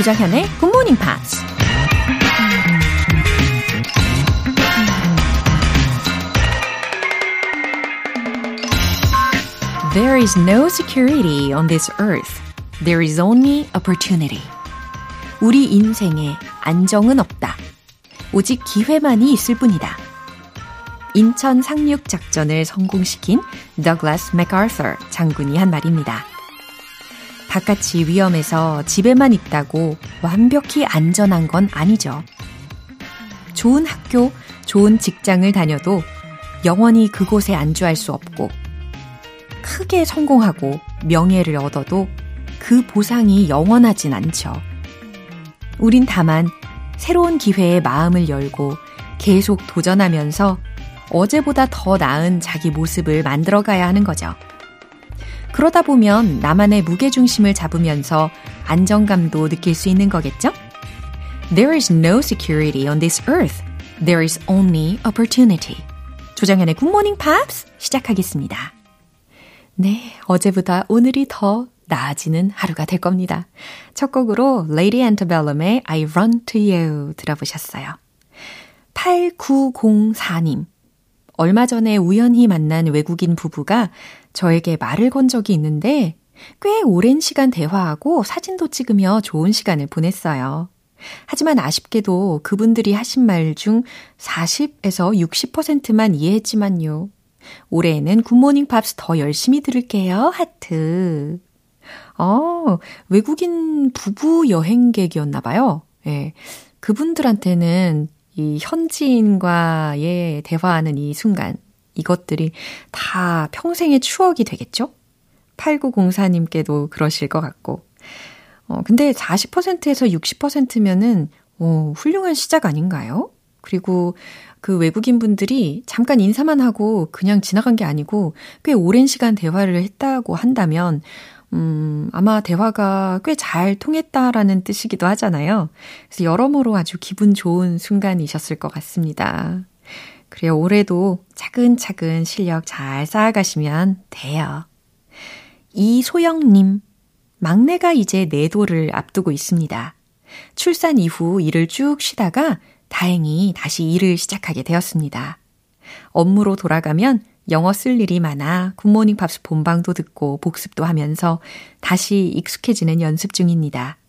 조장현의 Morning Pops. There is no security on this earth. There is only opportunity. 우리 인생에 안정은 없다. 오직 기회만이 있을 뿐이다. 인천 상륙 작전을 성공시킨 더글라스 맥아서 장군이 한 말입니다. 바깥이 위험해서 집에만 있다고 완벽히 안전한 건 아니죠. 좋은 학교, 좋은 직장을 다녀도 영원히 그곳에 안주할 수 없고, 크게 성공하고 명예를 얻어도 그 보상이 영원하진 않죠. 우린 다만 새로운 기회에 마음을 열고 계속 도전하면서 어제보다 더 나은 자기 모습을 만들어가야 하는 거죠. 그러다 보면 나만의 무게중심을 잡으면서 안정감도 느낄 수 있는 거겠죠? There is no security on this earth. There is only opportunity. 조정현의 굿모닝 팝스 시작하겠습니다. 네, 어제보다 오늘이 더 나아지는 하루가 될 겁니다. 첫 곡으로 Lady Antebellum의 I Run to You 들어보셨어요. 8904님. 얼마 전에 우연히 만난 외국인 부부가 저에게 말을 건 적이 있는데 꽤 오랜 시간 대화하고 사진도 찍으며 좋은 시간을 보냈어요. 하지만 아쉽게도 그분들이 하신 말 중 40에서 60%만 이해했지만요. 올해에는 굿모닝 팝스 더 열심히 들을게요. 하트. 어, 외국인 부부 여행객이었나 봐요. 예. 그분들한테는 이 현지인과의 대화하는 이 순간, 이것들이 다 평생의 추억이 되겠죠? 8904님께도 그러실 것 같고. 어, 근데 40%에서 60%면은, 어, 훌륭한 시작 아닌가요? 그리고 그 외국인 분들이 잠깐 인사만 하고 그냥 지나간 게 아니고 꽤 오랜 시간 대화를 했다고 한다면, 음, 아마 대화가 꽤 잘 통했다라는 뜻이기도 하잖아요. 그래서 여러모로 아주 기분 좋은 순간이셨을 것 같습니다. 그래요. 올해도 차근차근 실력 잘 쌓아가시면 돼요. 이소영님, 막내가 이제 내도를 앞두고 있습니다. 출산 이후 일을 쭉 쉬다가 다행히 다시 일을 시작하게 되었습니다. 업무로 돌아가면 영어 쓸 일이 많아 굿모닝 팝스 본방도 듣고 복습도 하면서 다시 익숙해지는 연습 중입니다.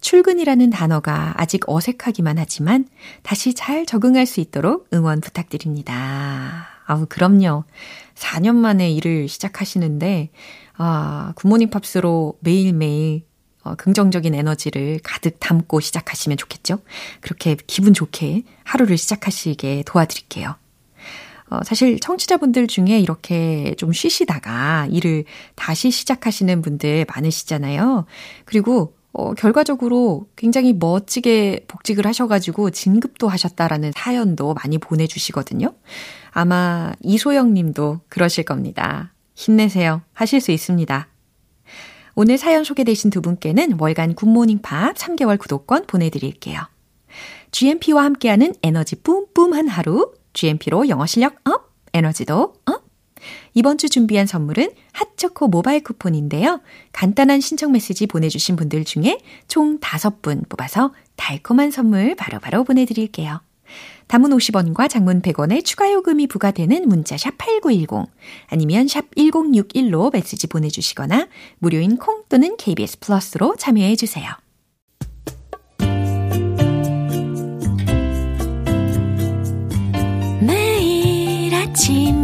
출근이라는 단어가 아직 어색하기만 하지만 다시 잘 적응할 수 있도록 응원 부탁드립니다. 아우, 그럼요. 4년 만에 일을 시작하시는데, 아, 굿모닝 팝스로 매일매일 어, 긍정적인 에너지를 가득 담고 시작하시면 좋겠죠? 그렇게 기분 좋게 하루를 시작하시게 도와드릴게요. 어, 사실 청취자분들 중에 이렇게 좀 쉬시다가 일을 다시 시작하시는 분들 많으시잖아요. 그리고 어, 결과적으로 굉장히 멋지게 복직을 하셔가지고 진급도 하셨다라는 사연도 많이 보내주시거든요. 아마 이소영 님도 그러실 겁니다. 힘내세요. 하실 수 있습니다. 오늘 사연 소개되신 두 분께는 월간 굿모닝 팝스 3개월 구독권 보내드릴게요. GMP와 함께하는 에너지 뿜뿜한 하루, GMP로 영어 실력 up, 에너지도 up. 이번 주 준비한 선물은 핫초코 모바일 쿠폰인데요. 간단한 신청 메시지 보내주신 분들 중에 총 5분 뽑아서 달콤한 선물 바로바로 바로 보내드릴게요. 단문 50원과 장문 100원의 추가 요금이 부과되는 문자 샵 8910 아니면 샵 1061로 메시지 보내주시거나 무료인 콩 또는 KBS 플러스로 참여해 주세요. 매일 아침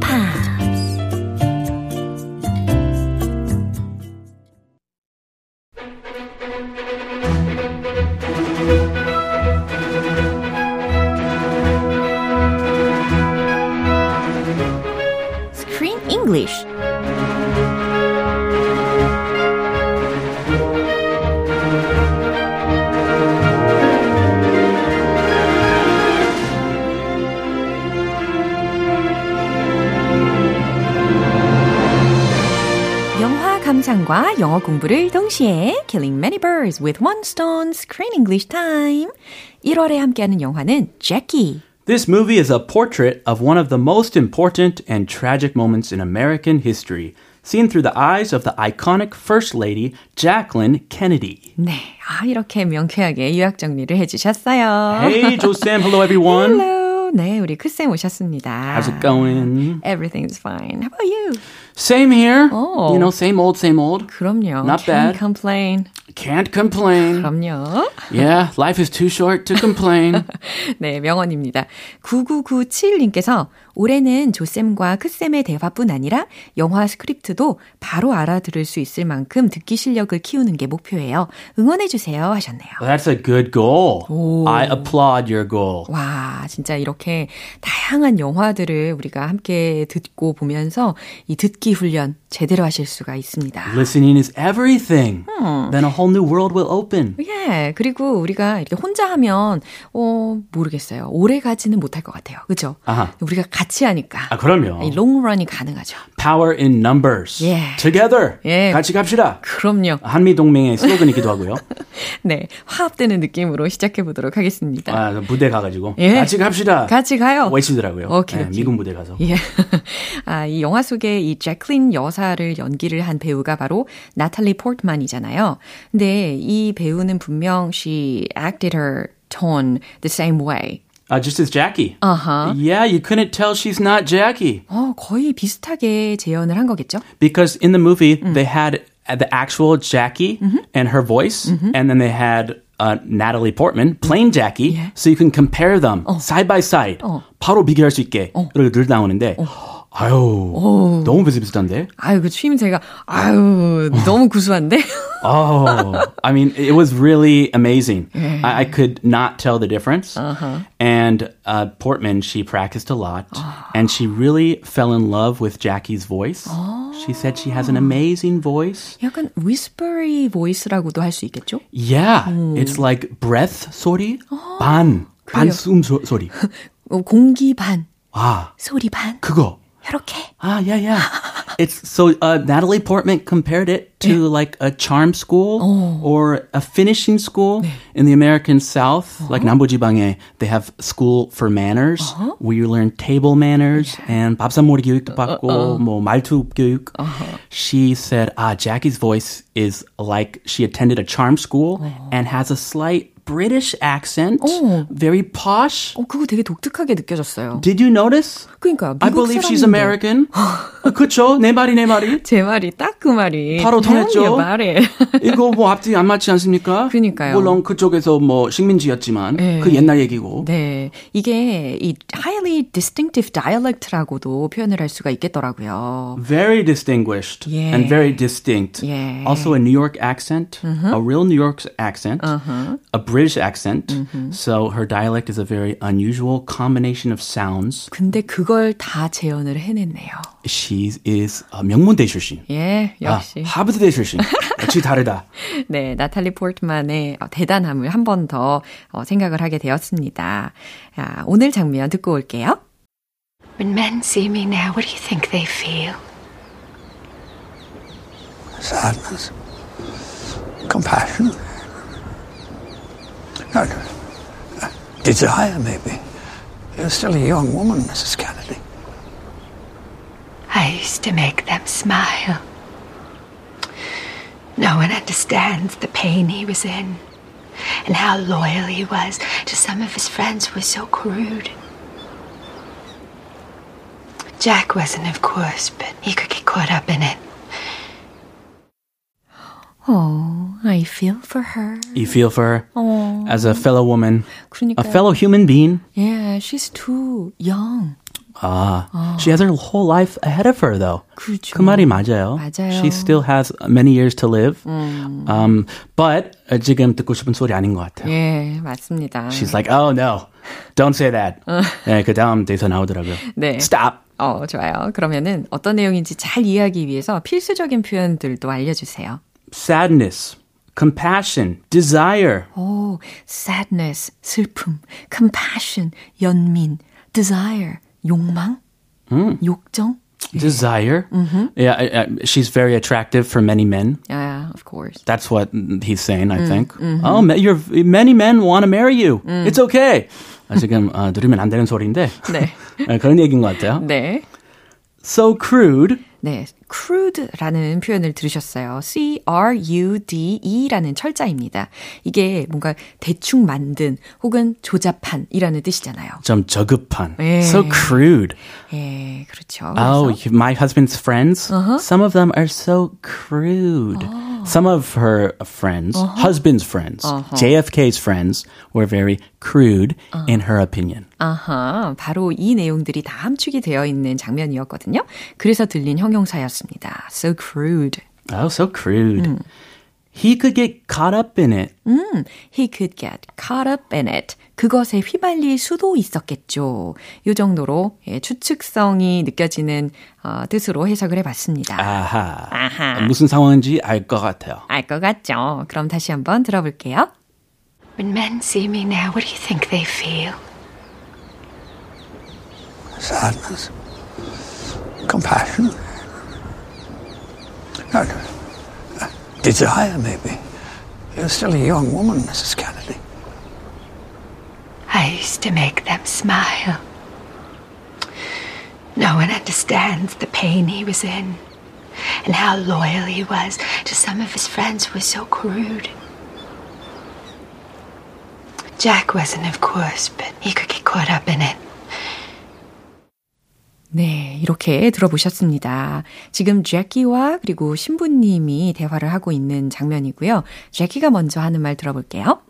팝송과 영어 공부를 동시에 Killing Many Birds with One Stone Screen English Time. 1월에 함께하는 영화는 Jackie. This movie is a portrait of one of the most important and tragic moments in American history, seen through the eyes of the iconic First Lady Jacqueline Kennedy. 네, 아 이렇게 명쾌하게 요약 정리를 해주셨어요. Hey, Josem. Hello, everyone. Hello. 네, 우리 크쌤 오셨습니다. How's it going? Everything's fine. How about you? Same here. Oh. You know, same old, same old. 그럼요. Not Can't bad. complain. Can't complain. 그럼요. Yeah, life is too short to complain. 네, 명언입니다. 9997님께서 올해는 조쌤과 크쌤의 대화뿐 아니라 영화 스크립트도 바로 알아들을 수 있을 만큼 듣기 실력을 키우는 게 목표예요. 응원해주세요 하셨네요. That's a good goal. 오. I applaud your goal. 와, 진짜 이렇게 다양한 영화들을 우리가 함께 듣고 보면서 이 듣기 훈련 제대로 하실 수가 있습니다. Listening is everything. Then a whole new world will open. 예, 그리고 우리가 이렇게 혼자 하면, 어, 모르겠어요. 오래 가지는 못할 것 같아요. 그죠? 우리가 같이 하니까. 아, 그럼요. 이 롱런이 가능하죠. Power in numbers. 예. Together. 예. 같이 갑시다. 그럼요. 한미 동맹의 슬로건이기도 하고요. 네. 화합되는 느낌으로 시작해 보도록 하겠습니다. 아, 무대 가 가지고 예. 같이 갑시다. 같이 가요. 외치더라고요. 오케이, 예, 오케이. 미군 무대 가서. 예. 아, 이 영화 속에 이 제클린 여사를 연기를 한 배우가 바로 나탈리 포트만이잖아요. 근데 이 배우는 분명 she acted her tone the same way. Uh, just as Jackie. Uh-huh. Yeah, you couldn't tell she's not Jackie 어, 거의 비슷하게 재현을 한 거겠죠? because in the movie Mm. they had the actual Jackie Mm-hmm. and her voice, and then they had uh, Natalie Portman playing Jackie, Yeah. so you can compare them side by side. 어. 바로 비교할 수 있게 이렇게 늘 나오는데, 아유, 너무 비슷비슷한데? 아유, 그 추임새가, 아유, 너무 구수한데? Oh, I mean, it was really amazing. I, I could not tell the difference. And uh, Portman, she practiced a lot, and she really fell in love with Jackie's voice. She said she has an amazing voice. 약간 whispery voice라고도 할 수 있겠죠? Yeah, it's like breath 소리, 반, 반숨 소, 소리. 어, 공기 반, 아, 소리 반, 그거. 이렇게. Ah, yeah, yeah. it's so uh, Natalie Portman compared it to like a charm school or a finishing school in the American South, like 남부지방에. They have school for manners where you learn table manners and 밥상머리 교육도 받고 뭐 말투 교육. She said, ah, Jackie's voice is like she attended a charm school and has a slight British accent, very posh. 어, 그거 되게 독특하게 느껴졌어요. Did you notice? 그러니까 I 미국 believe she's 사람인데. American. 아, 그쵸? 내 말이 내 말이. 제 말이 딱 그 말이. 바로 통했죠? 말에. 이거 뭐 앞뒤 안 맞지 않습니까? 그러니까요. 물론 그쪽에서 뭐 식민지였지만 네. 그 옛날 얘기고. 네. 이게 이 highly distinctive dialect라고도 표현을 할 수가 있겠더라고요. Very distinguished Yeah. and very distinct. Yeah. Also a New York accent, a real New York accent, a British accent. So her dialect is a very unusual combination of sounds. 근데 그걸 다 재현을 해냈네요. She is a 명문대 출신. 예, 역시. 아, 하버드대 출신. 역시 다르다. 네, 나탈리 포트만의 어, 대단함을 한 번더 어, 생각을 하게 되었습니다. 자, 오늘 장면 듣고 올게요. When men see me now, what do you think they feel? sadness, compassion, no, uh, desire, maybe. You're still a young woman, Mrs. Kennedy. I used to make them smile. No one understands the pain he was in and how loyal he was to some of his friends who were so crude. Jack wasn't, of course, but he could get caught up in it. Oh, I feel for her. You feel for her 어, as a fellow woman, 그러니까. a fellow human being. Yeah, she's too young. Ah, she has her whole life ahead of her, though. 그렇죠. 그 말이 맞아요. 맞아요. She still has many years to live. Um, but 어, 지금 듣고 싶은 소리 아닌 것 같아요. 예, 맞습니다. She's like, oh no, don't say that. 네, 그 다음 대사 나오더라고요. 네. Stop. 어, 좋아요. 그러면은 어떤 내용인지 잘 이해하기 위해서 필수적인 표현들도 알려주세요. Sadness, compassion, desire. 오, sadness, 슬픔, compassion, 연민, desire, 욕망, 욕정, Desire. Yeah, I, I, she's very attractive for many men. Yeah, of course. That's what he's saying, I think. Oh, ma- you're, many men want to marry you. It's okay. 아, 지금 어, 들으면 안 되는 소리인데 네. 아, 그런 얘기인 것 같아요. 네. So crude. 네, crude라는 표현을 들으셨어요. C-R-U-D-E라는 철자입니다. 이게 뭔가 대충 만든 혹은 조잡한이라는 뜻이잖아요. 좀 저급한. 네. So crude. 예, 그렇죠. Oh, my husband's friends. Some of them are so crude. Some of her friends, husband's friends, JFK's friends, were very crude in her opinion. 아하, 바로 이 내용들이 다 함축이 되어 있는 장면이었거든요. 그래서 들린 형용사였습니다. So crude. Oh, so crude. He could get caught up in it. 음, he could get caught up in it. 그것에 휘말릴 수도 있었겠죠. 이 정도로 예, 추측성이 느껴지는 어, 뜻으로 해석을 해봤습니다. 아하. 아하. 무슨 상황인지 알 것 같아요. 알 것 같죠? 그럼 다시 한번 들어볼게요. When men see me now, what do you think they feel? Sadness. Compassion. No, no. Desire, maybe. You're still a young woman, Mrs. Kennedy. I used to make them smile. No one understands the pain he was in and how loyal he was to some of his friends who were so crude. Jack wasn't, of course, but he could get caught up in it. 네, 이렇게 들어보셨습니다. 지금 제키와 그리고 신부님이 대화를 하고 있는 장면이고요. 제키가 먼저 하는 말 들어볼게요.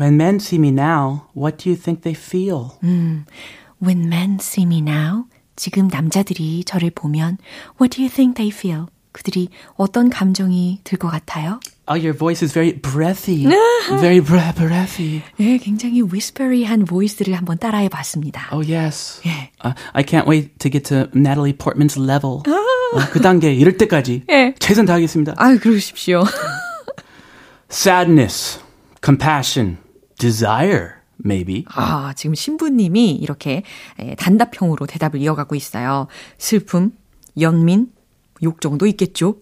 When men see me now, what do you think they feel? When men see me now, 지금 남자들이 저를 보면 What do you think they feel? 그들이 어떤 감정이 들 것 같아요? Oh, your voice is very breathy. very bre- breathy. 네, 굉장히 whispery한 보이스를 한번 따라해 봤습니다. Oh, yes. 예. Uh, I can't wait to get to Natalie Portman's level. 어, 그 단계 이럴 때까지 예. 최선 다하겠습니다. 아유, 그러십시오. Sadness, compassion, desire, maybe. 아, 지금 신부님이 이렇게 에, 단답형으로 대답을 이어가고 있어요. 슬픔, 연민, 욕 정도 있겠죠?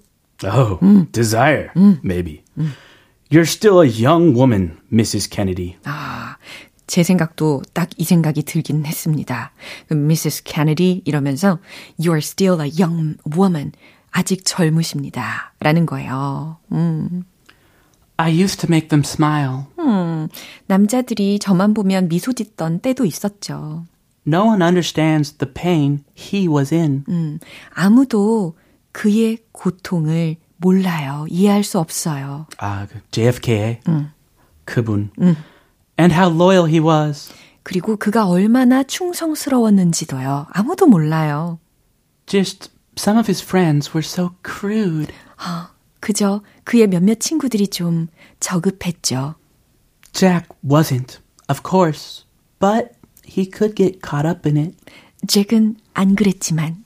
Oh, desire, maybe. You're still a young woman, Mrs. Kennedy. 아, 제 생각도 딱 이 생각이 들긴 했습니다. 그 Mrs. Kennedy 이러면서 You're still a young woman. 아직 젊으십니다. 라는 거예요. 음. I used to make them smile. 음, 남자들이 저만 보면 미소 짓던 때도 있었죠. No one understands the pain he was in. 음, 아무도 그의 고통을 몰라요. 이해할 수 없어요. 아, 그 JFK의 그분. And how loyal he was. 그리고 그가 얼마나 충성스러웠는지도요. 아무도 몰라요. Just some of his friends were so crude. 그저 그의 몇몇 친구들이 좀 저급했죠. Jack wasn't, of course, but he could get caught up in it. 잭은 안 그랬지만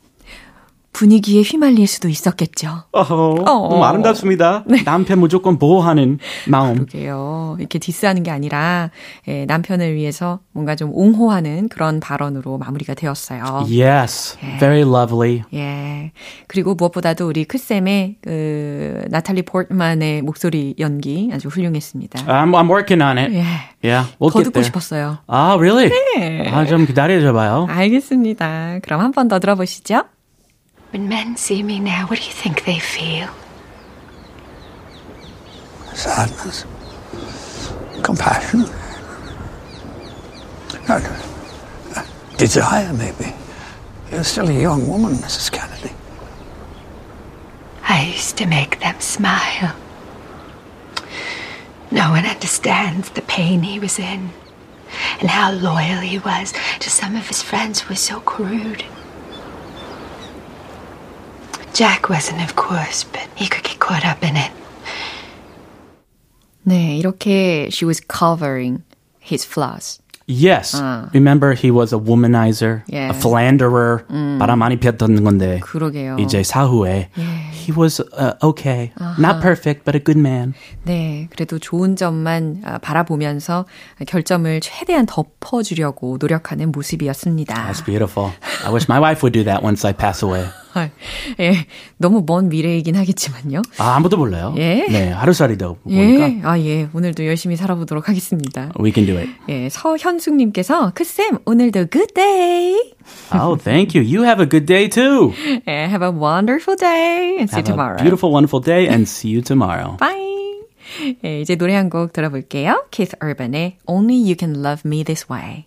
분위기에 휘말릴 수도 있었겠죠. 어허, 너무 아름답습니다. 남편 무조건 보호하는 마음. 그러게요. 이렇게 디스하는 게 아니라 예, 남편을 위해서 뭔가 좀 옹호하는 그런 발언으로 마무리가 되었어요. Yes, very lovely. 예. 그리고 무엇보다도 우리 크쌤의 그 나탈리 포트만의 목소리 연기 아주 훌륭했습니다. I'm, I'm working on it. 예. Yeah, we'll 더 듣고. 싶었어요. 아, really? 네. 아, 좀 기다려줘 봐요. 알겠습니다. 그럼 한 번 더 들어보시죠. When men see me now, what do you think they feel? Sadness. Compassion. No, no. Desire, maybe. You're still a young woman, Mrs. Kennedy. I used to make them smile. No one understands the pain he was in and how loyal he was to some of his friends who were so crude. Jack wasn't, of course, but he could get caught up in it. 네, 이렇게 she was covering his flaws. Yes. Remember he was a womanizer, Yeah. a philanderer. 바람 많이 피웠던 건데. 그러게요. 이제 사후에 he was uh, okay. Not perfect, but a good man. 네, 그래도 좋은 점만 아, 바라보면서 결점을 최대한 덮어주려고 노력하는 모습이었습니다. That's beautiful. I wish my wife would do that once I pass away. 예, 너무 먼 미래이긴 하겠지만요. 아, 아무도 몰라요. 예. 네, 하루살이도 보니까 예, 아, 예, 오늘도 열심히 살아보도록 하겠습니다. we can do it. 예, 서현숙 님께서 크쌤 오늘도 good day. Oh, thank you. You have a good day too. 예, have a wonderful day and see you Have tomorrow. a beautiful, wonderful day and see you tomorrow. Bye. 예, 이제 노래 한 곡 들어볼게요. Keith Urban의 Only You Can Love Me This Way.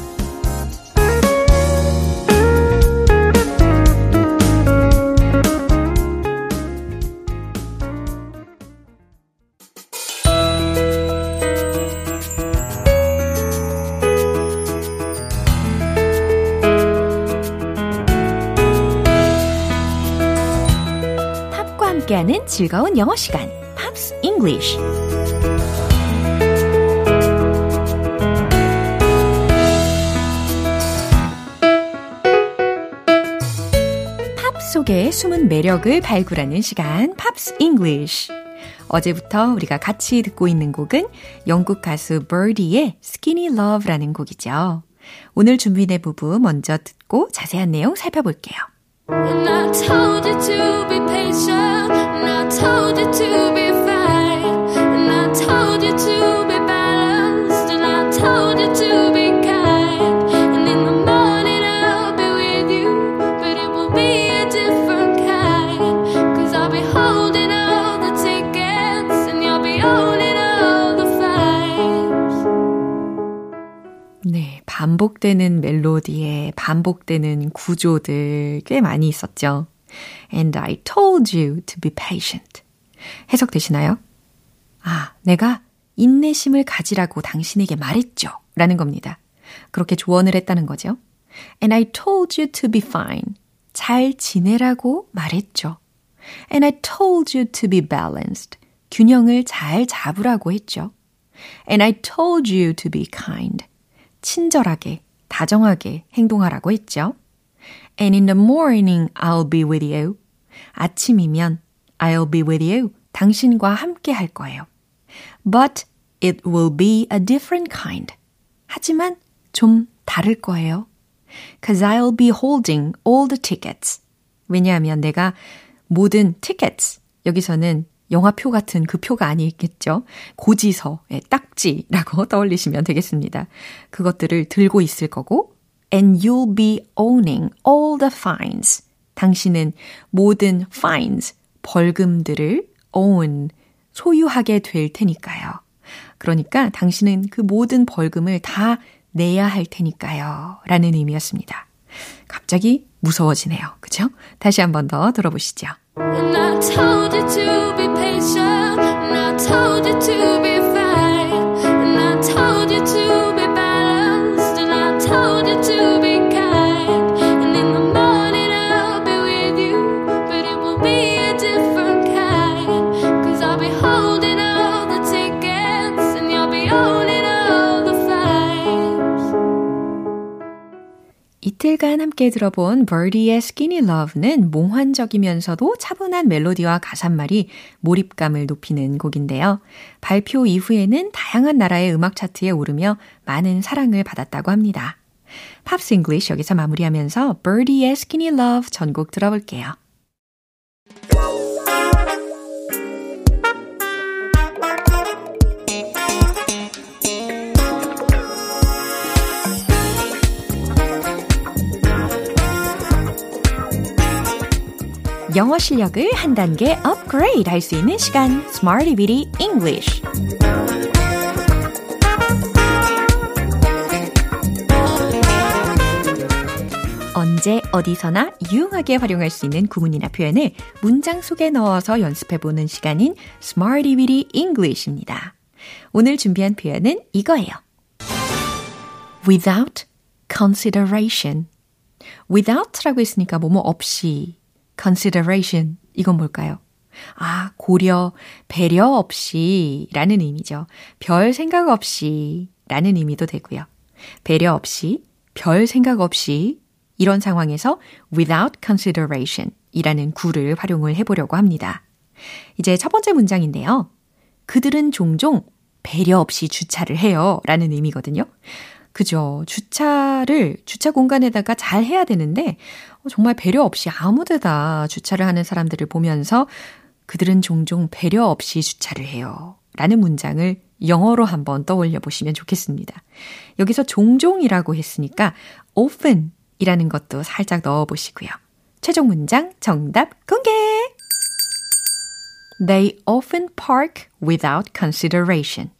함께하는 즐거운 영어 시간, Pops English. 팝 속의 숨은 매력을 발굴하는 시간, Pops English. 어제부터 우리가 같이 듣고 있는 곡은 영국 가수 버디의 Skinny Love라는 곡이죠. 오늘 준비된 부분 먼저 듣고 자세한 내용 살펴볼게요. And I told you to be 반복되는 멜로디에 반복되는 구조들 꽤 많이 있었죠. And I told you to be patient. 해석되시나요? 아, 내가 인내심을 가지라고 당신에게 말했죠. 라는 겁니다. 그렇게 조언을 했다는 거죠. And I told you to be fine. 잘 지내라고 말했죠. And I told you to be balanced. 균형을 잘 잡으라고 했죠. And I told you to be kind. 친절하게, 다정하게 행동하라고 했죠. And in the morning, I'll be with you. 아침이면 I'll be with you. 당신과 함께 할 거예요. But it will be a different kind. 하지만 좀 다를 거예요. Cause I'll be holding all the tickets. 왜냐하면 내가 모든 tickets, 여기서는 영화표 같은 그 표가 아니겠죠. 고지서의 딱지라고 떠올리시면 되겠습니다. 그것들을 들고 있을 거고, and you'll be owning all the fines. 당신은 모든 fines, 벌금들을 own, 소유하게 될 테니까요. 그러니까 당신은 그 모든 벌금을 다 내야 할 테니까요. 라는 의미였습니다. 갑자기 무서워지네요. 그죠? 다시 한 번 더 들어보시죠. And I told you to be patient, and I told you to be fine, and I told you to be balanced, and I told you to be 이틀간 함께 들어본 버디의 Skinny Love는 몽환적이면서도 차분한 멜로디와 가사말이 몰입감을 높이는 곡인데요. 발표 이후에는 다양한 나라의 음악 차트에 오르며 많은 사랑을 받았다고 합니다. Pops English 여기서 마무리하면서 버디의 Skinny Love 전곡 들어볼게요. 영어 실력을 한 단계 업그레이드 할 수 있는 시간 Smarty Bitty English 언제 어디서나 유용하게 활용할 수 있는 구문이나 표현을 문장 속에 넣어서 연습해보는 시간인 Smarty Bitty English입니다. 오늘 준비한 표현은 이거예요. without consideration. without라고 했으니까 뭐뭐 없이 consideration 이건 뭘까요? 아, 고려, 배려 없이 라는 의미죠. 별 생각 없이 라는 의미도 되고요. 배려 없이, 별 생각 없이 이런 상황에서 without consideration 이라는 구를 활용을 해보려고 합니다. 이제 첫 번째 문장인데요. 그들은 종종 배려 없이 주차를 해요 라는 의미거든요. 그죠. 주차를 주차 공간에다가 잘 해야 되는데 어, 정말 배려 없이 아무 데다 주차를 하는 사람들을 보면서 그들은 종종 배려 없이 주차를 해요. 라는 문장을 영어로 한번 떠올려 보시면 좋겠습니다. 여기서 종종이라고 했으니까 often 이라는 것도 살짝 넣어 보시고요. 최종 문장 정답 공개! They often park without consideration.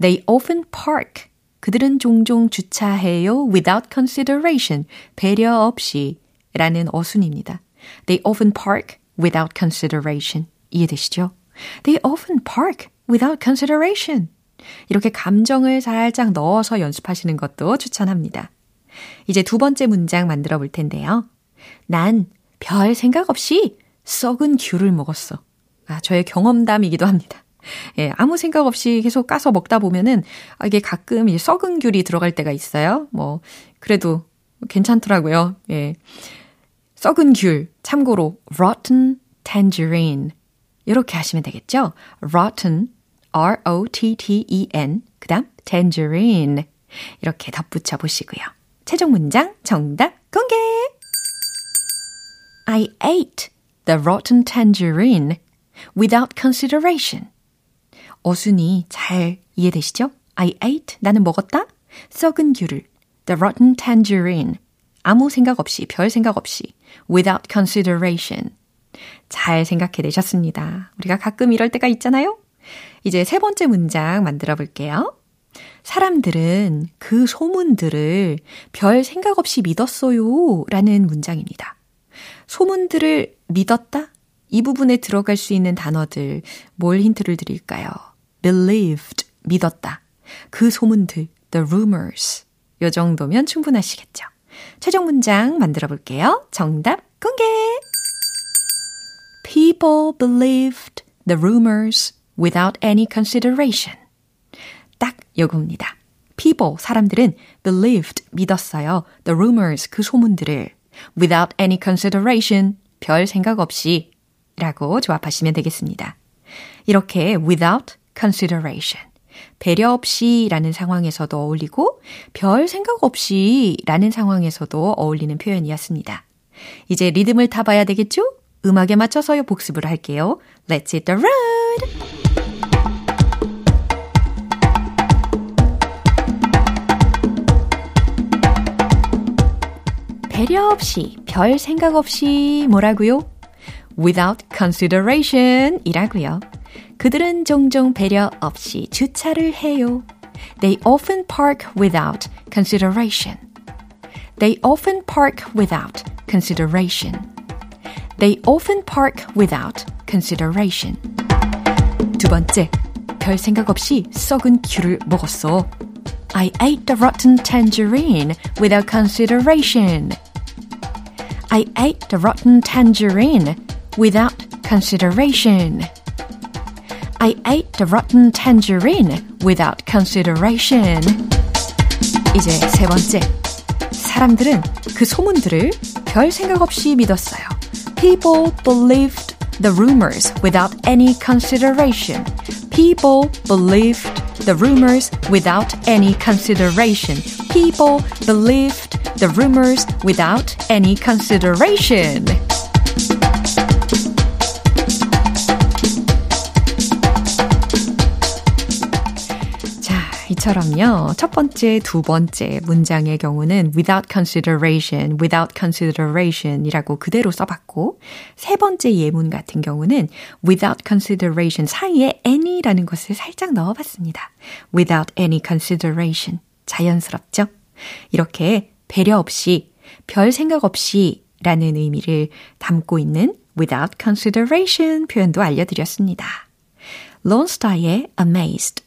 They often park. 그들은 종종 주차해요 without consideration. 배려 없이 라는 어순입니다. They often park without consideration. 이해되시죠? They often park without consideration. 이렇게 감정을 살짝 넣어서 연습하시는 것도 추천합니다. 이제 두 번째 문장 만들어 볼 텐데요. 난 별 생각 없이 썩은 귤을 먹었어. 아, 저의 경험담이기도 합니다. 예, 아무 생각 없이 계속 까서 먹다 보면은 아, 이게 가끔 이제 썩은 귤이 들어갈 때가 있어요. 뭐 그래도 괜찮더라고요. 예. 썩은 귤 참고로 rotten tangerine 이렇게 하시면 되겠죠? rotten R O T T E N 그다음 tangerine 이렇게 덧붙여 보시고요. 최종 문장 정답 공개. I ate the rotten tangerine without consideration. 어순이 잘 이해되시죠? I ate 나는 먹었다. 썩은 귤을 the rotten tangerine 아무 생각 없이 별 생각 없이 without consideration 잘 생각해 내셨습니다. 우리가 가끔 이럴 때가 있잖아요. 이제 세 번째 문장 만들어 볼게요. 사람들은 그 소문들을 별 생각 없이 믿었어요. 라는 문장입니다. 소문들을 믿었다? 이 부분에 들어갈 수 있는 단어들, 뭘 힌트를 드릴까요? Believed, 믿었다. 그 소문들, the rumors. 요 정도면 충분하시겠죠. 최종 문장 만들어 볼게요. 정답 공개! People believed the rumors without any consideration. 딱 요겁니다. People, 사람들은 believed, 믿었어요. The rumors, 그 소문들을 without any consideration, 별 생각 없이 라고 조합하시면 되겠습니다. 이렇게 without consideration, 배려 없이 라는 상황에서도 어울리고 별 생각 없이 라는 상황에서도 어울리는 표현이었습니다. 이제 리듬을 타봐야 되겠죠? 음악에 맞춰서 복습을 할게요. Let's hit the road! 배려 없이, 별 생각 없이 뭐라고요? without consideration 이라고요. 그들은 종종 배려 없이 주차를 해요. They often park without consideration. They often park without consideration. They often park without consideration. 두 번째, 별 생각 없이 썩은 귤을 먹었어. I ate the rotten tangerine without consideration. I ate the rotten tangerine without consideration. I ate the rotten tangerine without consideration. 이제 세 번째. 사람들은 그 소문들을 별 생각 없이 믿었어요. People believed the rumors without any consideration. People believed the rumors without any consideration. People believed the rumors without any consideration. 이처럼요. 첫 번째, 두 번째 문장의 경우는 without consideration, without consideration 이라고 그대로 써봤고, 세 번째 예문 같은 경우는 without consideration 사이에 any라는 것을 살짝 넣어봤습니다. without any consideration. 자연스럽죠? 이렇게 배려 없이, 별 생각 없이 라는 의미를 담고 있는 without consideration 표현도 알려드렸습니다. 론스타의 amazed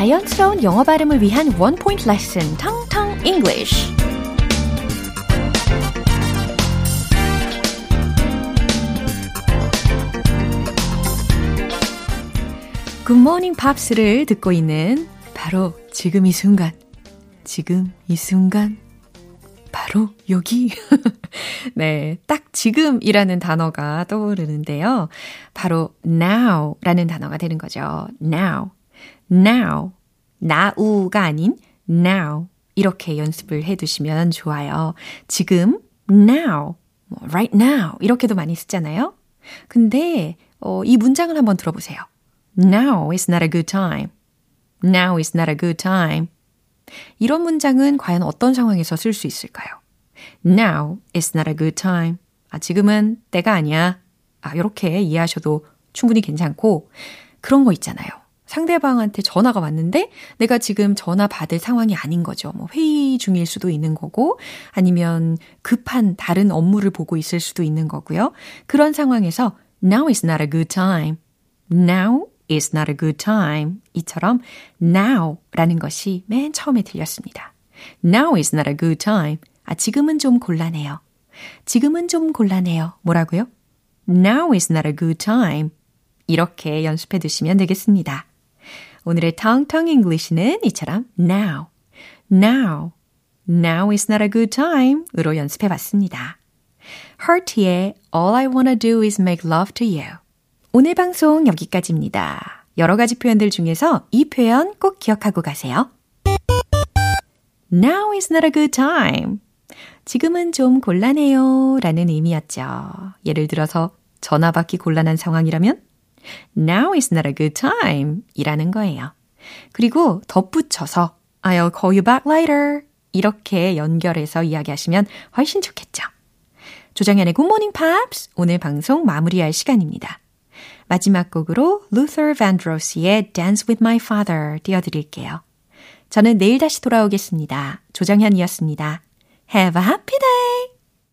자연스러운 영어 발음을 위한 원 포인트 레슨, 텅텅 English. 굿모닝 팝스를 듣고 있는 바로 지금 이 순간, 지금 이 순간, 바로 여기. 네, 딱 지금이라는 단어가 떠오르는데요. 바로 now라는 단어가 되는 거죠. now, now, now가 아닌 now 이렇게 연습을 해 두시면 좋아요. 지금, now, right now 이렇게도 많이 쓰잖아요. 근데 어, 이 문장을 한번 들어보세요. Now is not a good time. Now is not a good time. 이런 문장은 과연 어떤 상황에서 쓸 수 있을까요? Now is not a good time. 아, 지금은 때가 아니야. 아, 이렇게 이해하셔도 충분히 괜찮고, 그런 거 있잖아요. 상대방한테 전화가 왔는데 내가 지금 전화 받을 상황이 아닌 거죠. 뭐 회의 중일 수도 있는 거고 아니면 급한 다른 업무를 보고 있을 수도 있는 거고요. 그런 상황에서 now is not a good time. now is not a good time. 이처럼 now라는 것이 맨 처음에 들렸습니다. now is not a good time. 아, 지금은 좀 곤란해요. 지금은 좀 곤란해요. 뭐라고요? now is not a good time. 이렇게 연습해 두시면 되겠습니다. 오늘의 텅텅 English는 이처럼 now, now, now is not a good time 으로 연습해 봤습니다. Heart의 All I Wanna Do Is Make Love to You 오늘 방송 여기까지입니다. 여러 가지 표현들 중에서 이 표현 꼭 기억하고 가세요. Now is not a good time. 지금은 좀 곤란해요. 라는 의미였죠. 예를 들어서 전화 받기 곤란한 상황이라면 Now is not a good time 이라는 거예요. 그리고 덧붙여서 I'll call you back later 이렇게 연결해서 이야기하시면 훨씬 좋겠죠. 조정현의 Good Morning Pops 오늘 방송 마무리할 시간입니다. 마지막 곡으로 Luther Vandross의 Dance with My Father 띄워드릴게요. 저는 내일 다시 돌아오겠습니다. 조정현이었습니다. Have a happy day!